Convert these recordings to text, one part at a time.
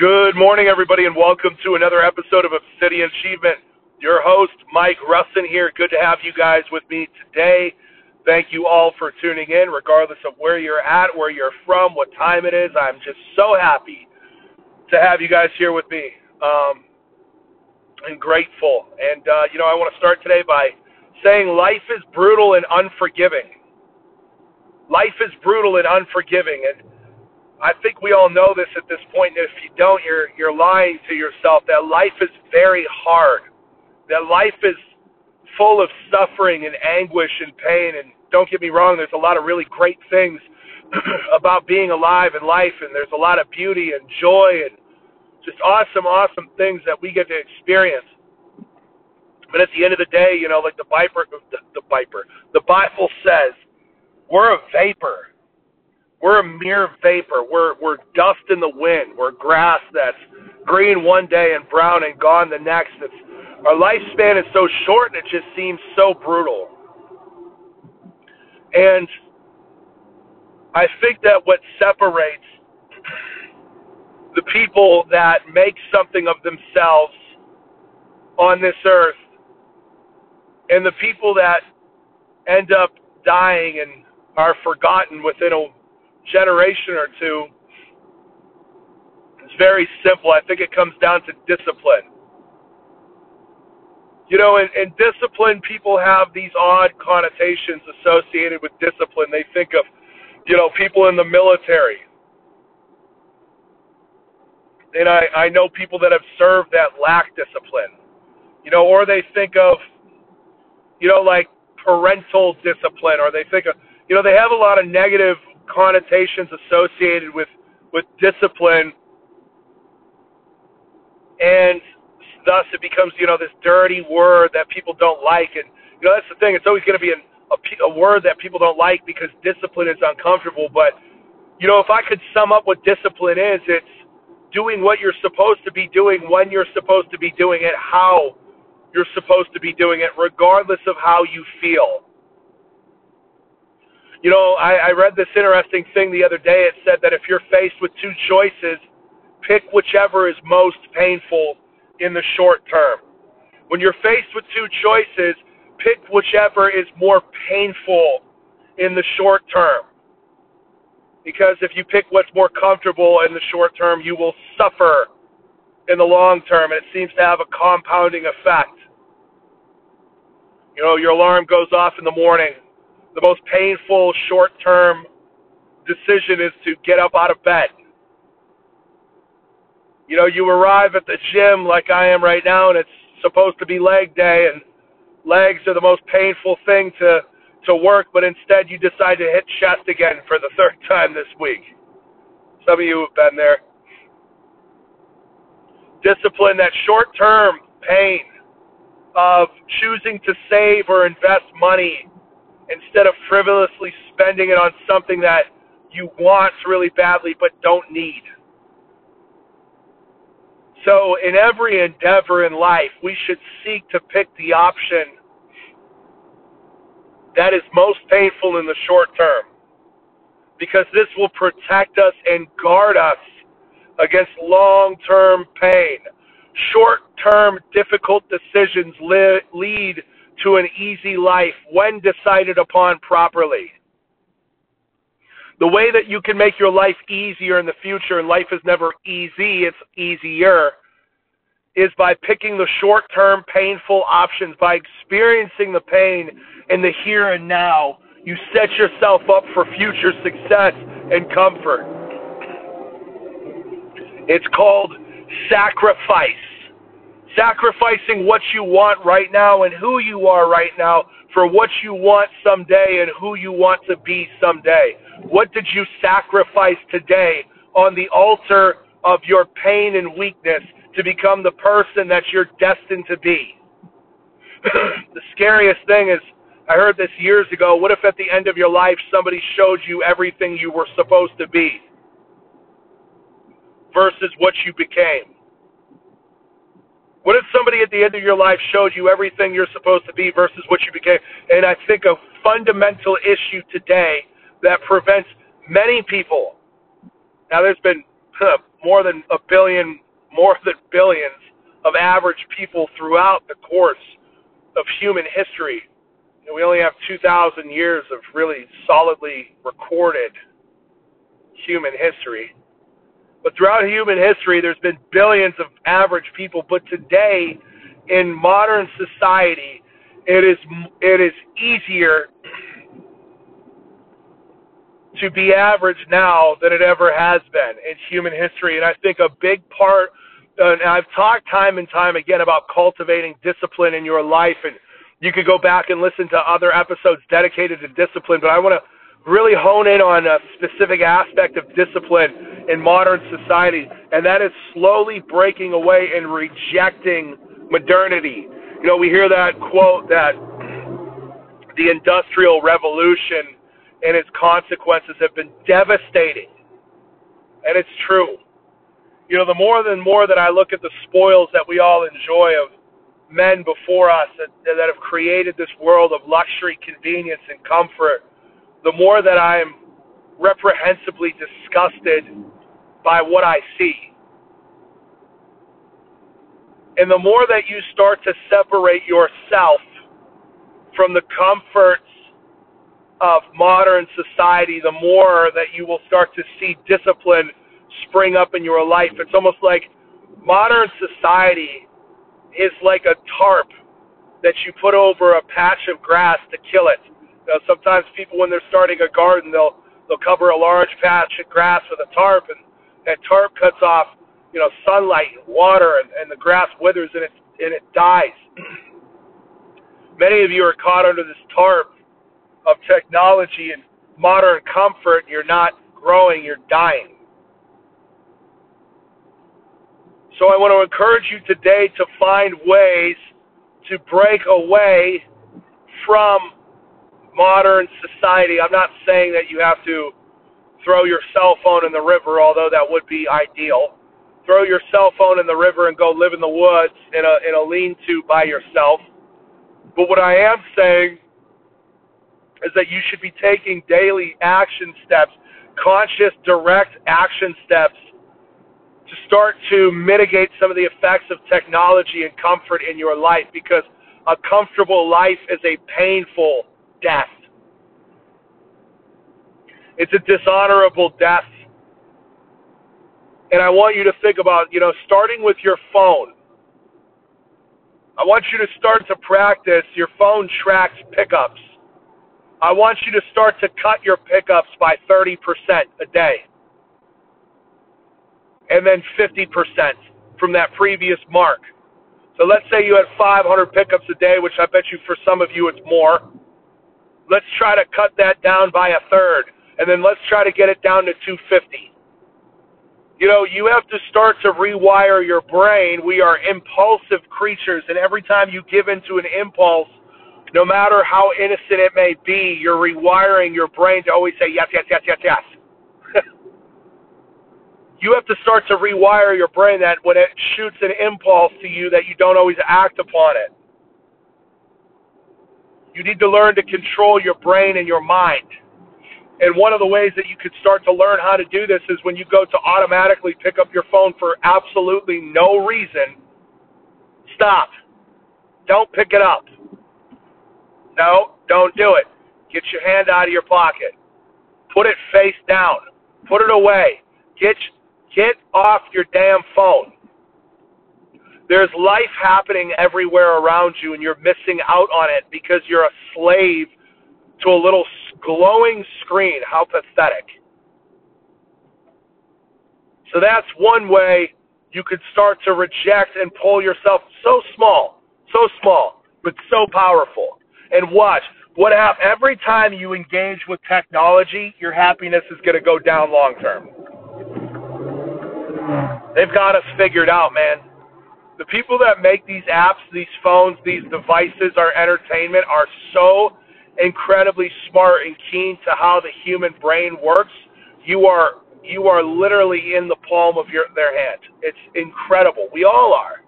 Good morning, everybody, and welcome to another episode of Obsidian Achievement. Your host, Mike Russin here. Good to have you guys with me today. Thank you all for tuning in, regardless of where you're at, where you're from, what time it is. I'm just so happy to have you guys here with me. Um, and grateful. And, uh, you know, I want to start today by saying life is brutal and unforgiving. Life is brutal and unforgiving. And I think we all know this at this point. And if you don't, you're, you're lying to yourself that life is very hard, that life is full of suffering and anguish and pain. And don't get me wrong, there's a lot of really great things about being alive in life, and there's a lot of beauty and joy and just awesome, awesome things that we get to experience. But at the end of the day, you know, like the Viper, the, the Viper, the Bible says, we're a vapor. We're a mere vapor. We're we're dust in the wind. We're grass that's green one day and brown and gone the next. It's, our lifespan is so short and it just seems so brutal. And I think that what separates the people that make something of themselves on this earth and the people that end up dying and are forgotten within a generation or two it's very simple. I think it comes down to discipline. You know, in, in discipline, people have these odd connotations associated with discipline. They think of, you know, people in the military and I, I know people that have served that lack discipline, you know, or they think of, you know, like parental discipline, or they think of, you know, they have a lot of negative connotations associated with with discipline, and thus it becomes, you know, this dirty word that people don't like, and you know, that's the thing. It's always going to be an, a, a word that people don't like because discipline is uncomfortable. But you know, if I could sum up what discipline is, it's doing what you're supposed to be doing when you're supposed to be doing it, how you're supposed to be doing it, regardless of how you feel. You know, I, I read this interesting thing the other day. It said that if you're faced with two choices, pick whichever is most painful in the short term. When you're faced with two choices, pick whichever is more painful in the short term. Because if you pick what's more comfortable in the short term, you will suffer in the long term, and it seems to have a compounding effect. You know, your alarm goes off in the morning. The most painful short term decision is to get up out of bed. You know, you arrive at the gym like I am right now, and it's supposed to be leg day, and legs are the most painful thing to to work, but instead you decide to hit chest again for the third time this week. Some of you have been there. Discipline, that short term pain of choosing to save or invest money instead of frivolously spending it on something that you want really badly but don't need. So, in every endeavor in life, we should seek to pick the option that is most painful in the short term because this will protect us and guard us against long term pain. Short term difficult decisions li- lead to an easy life when decided upon properly. The way that you can make your life easier in the future, and life is never easy, it's easier, is by picking the short term painful options, by experiencing the pain in the here and now. You set yourself up for future success and comfort. It's called sacrifice. Sacrificing what you want right now and who you are right now for what you want someday and who you want to be someday. What did you sacrifice today on the altar of your pain and weakness to become the person that you're destined to be. the scariest thing is, I heard this years ago. What if at the end of your life somebody showed you everything you were supposed to be versus what you became? What if somebody at the end of your life showed you everything you're supposed to be versus what you became? And I think a fundamental issue today that prevents many people. Now, there's been more than a billion, more than billions of average people throughout the course of human history. And we only have 2,000 years of really solidly recorded human history. But throughout human history, there's been billions of average people. But today, in modern society, it is it is easier to be average now than it ever has been in human history. And I think a big part, uh, and I've talked time and time again about cultivating discipline in your life, and you could go back and listen to other episodes dedicated to discipline, but I want to really hone in on a specific aspect of discipline in modern society, and that is slowly breaking away and rejecting modernity. You know, we hear that quote that the Industrial Revolution and its consequences have been devastating. And it's true. You know, the more and more that I look at the spoils that we all enjoy of men before us that, that have created this world of luxury, convenience, and comfort, the more that I'm reprehensibly disgusted by what I see. And the more that you start to separate yourself from the comforts of modern society, the more that you will start to see discipline spring up in your life. It's almost like modern society is like a tarp that you put over a patch of grass to kill it. Know, sometimes people, when they're starting a garden, they'll they'll cover a large patch of grass with a tarp, and that tarp cuts off, you know, sunlight and water, and, and the grass withers and it and it dies. Many of you are caught under this tarp of technology and modern comfort, you're not growing, you're dying. So I want to encourage you today to find ways to break away from modern society. I'm not saying that you have to throw your cell phone in the river, although that would be ideal. Throw your cell phone in the river and go live in the woods in a in a lean-to by yourself. But what I am saying is that you should be taking daily action steps, conscious, direct action steps to start to mitigate some of the effects of technology and comfort in your life because a comfortable life is a painful death. It's a dishonorable death. And I want you to think about, you know, starting with your phone. I want you to start to practice your phone tracks pickups. I want you to start to cut your pickups by 30% a day. And then 50% from that previous mark. So let's say you had 500 pickups a day, which I bet you for some of you it's more. Let's try to cut that down by a third. And then let's try to get it down to 250. You know, you have to start to rewire your brain. We are impulsive creatures, and every time you give into an impulse, no matter how innocent it may be, you're rewiring your brain to always say yes, yes, yes, yes, yes. you have to start to rewire your brain that when it shoots an impulse to you that you don't always act upon it. You need to learn to control your brain and your mind. And one of the ways that you could start to learn how to do this is when you go to automatically pick up your phone for absolutely no reason, stop. Don't pick it up. No, don't do it. Get your hand out of your pocket. Put it face down. Put it away. Get get off your damn phone. There's life happening everywhere around you, and you're missing out on it because you're a slave to a little glowing screen. How pathetic. So that's one way you could start to reject and pull yourself so small, so small, but so powerful and watch what happens every time you engage with technology. Your happiness is going to go down long term. They've got us figured out, man. The people that make these apps, these phones, these devices, our entertainment are so incredibly smart and keen to how the human brain works. You are you are literally in the palm of your their hand. It's incredible. We all are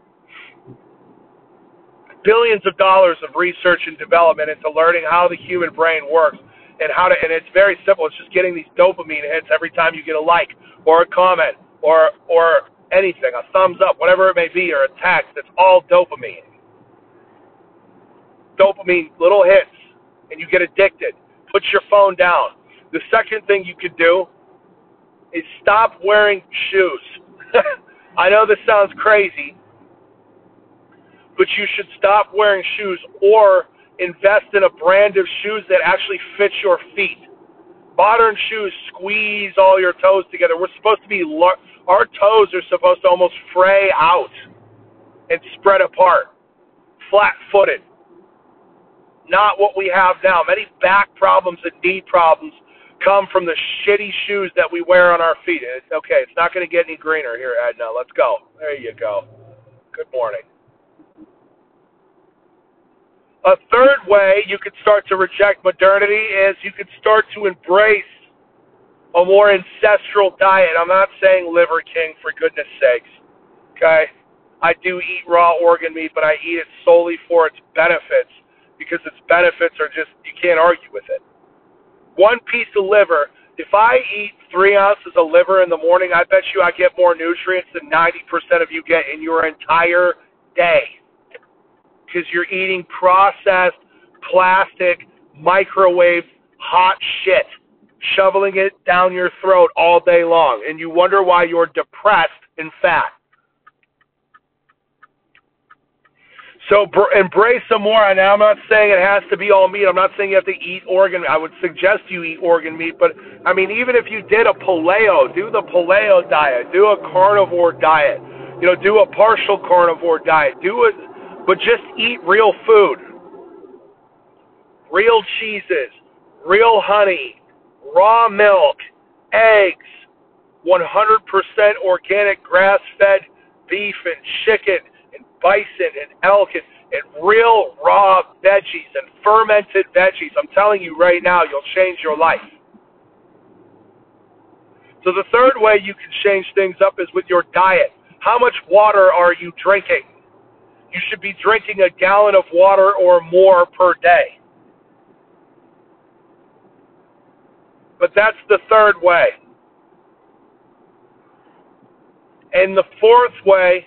billions of dollars of research and development into learning how the human brain works and how to and it's very simple it's just getting these dopamine hits every time you get a like or a comment or or anything, a thumbs up, whatever it may be, or a text. It's all dopamine. Dopamine, little hits, and you get addicted. Put your phone down. The second thing you could do is stop wearing shoes. I know this sounds crazy, but you should stop wearing shoes or invest in a brand of shoes that actually fits your feet. Modern shoes squeeze all your toes together. We're supposed to be, our toes are supposed to almost fray out and spread apart, flat footed. Not what we have now. Many back problems and knee problems come from the shitty shoes that we wear on our feet. It's, okay, it's not going to get any greener here, Edna. Let's go. There you go. Good morning. A third way you could start to reject modernity is you could start to embrace a more ancestral diet. I'm not saying liver king for goodness sakes. Okay? I do eat raw organ meat, but I eat it solely for its benefits because its benefits are just you can't argue with it. One piece of liver, if I eat three ounces of liver in the morning, I bet you I get more nutrients than 90% of you get in your entire day because you're eating processed plastic microwave hot shit, shoveling it down your throat all day long, and you wonder why you're depressed and fat. So br- embrace some more. And I'm not saying it has to be all meat. I'm not saying you have to eat organ. I would suggest you eat organ meat, but I mean, even if you did a paleo, do the paleo diet, do a carnivore diet, you know, do a partial carnivore diet, do it, but just eat real food, real cheeses, real honey, raw milk, eggs, 100% organic grass-fed beef and chicken and bison and elk and, and real raw veggies and fermented veggies. I'm telling you right now, you'll change your life. So the third way you can change things up is with your diet. How much water are you drinking? You should be drinking a gallon of water or more per day. But that's the third way. And the fourth way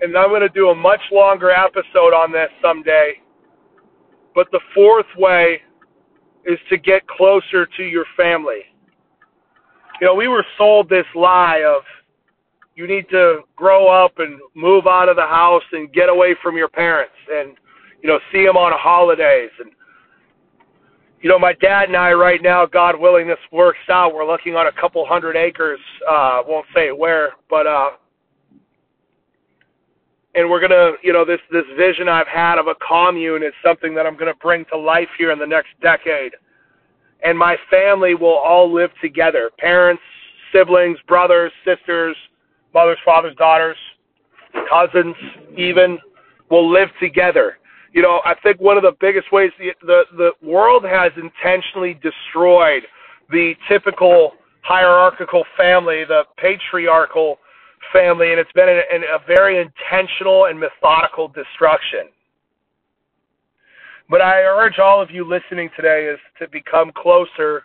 and I'm going to do a much longer episode on this someday. But the fourth way is to get closer to your family. You know, we were sold this lie of you need to grow up and move out of the house and get away from your parents and, you know, see them on holidays. And, you know, my dad and I right now, God willing, this works out. We're looking on a couple hundred acres. Uh, won't say where, but uh, and we're gonna, you know, this this vision I've had of a commune is something that I'm gonna bring to life here in the next decade. And my family will all live together: parents, siblings, brothers, sisters, mothers, fathers, daughters, cousins, even will live together. You know, I think one of the biggest ways the the, the world has intentionally destroyed the typical hierarchical family, the patriarchal family, and it's been a, a very intentional and methodical destruction. But I urge all of you listening today is to become closer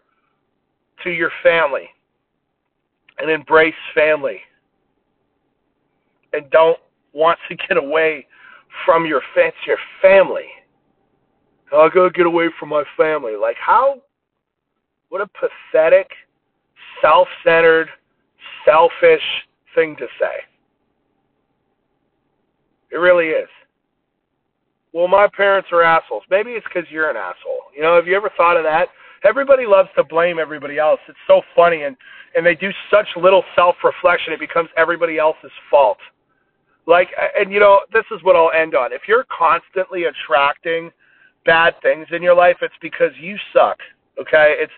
to your family and embrace family. And don't want to get away from your it's your family. I gotta get away from my family. Like how what a pathetic, self centered, selfish thing to say. It really is. Well, my parents are assholes. Maybe it's because you're an asshole. You know, have you ever thought of that? Everybody loves to blame everybody else. It's so funny, and and they do such little self-reflection. It becomes everybody else's fault. Like, and you know, this is what I'll end on. If you're constantly attracting bad things in your life, it's because you suck. Okay, it's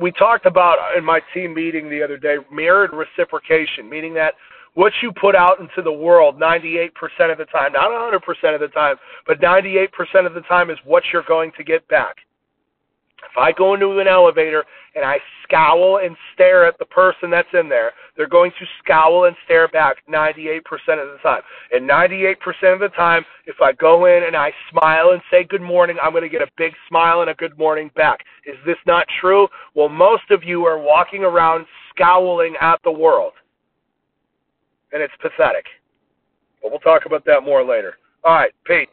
we talked about in my team meeting the other day mirrored reciprocation, meaning that what you put out into the world 98% of the time, not 100% of the time, but 98% of the time is what you're going to get back. If I go into an elevator and I scowl and stare at the person that's in there, they're going to scowl and stare back 98% of the time. And 98% of the time, if I go in and I smile and say good morning, I'm going to get a big smile and a good morning back. Is this not true? Well, most of you are walking around scowling at the world. and it's pathetic. But we'll talk about that more later. All right, peace.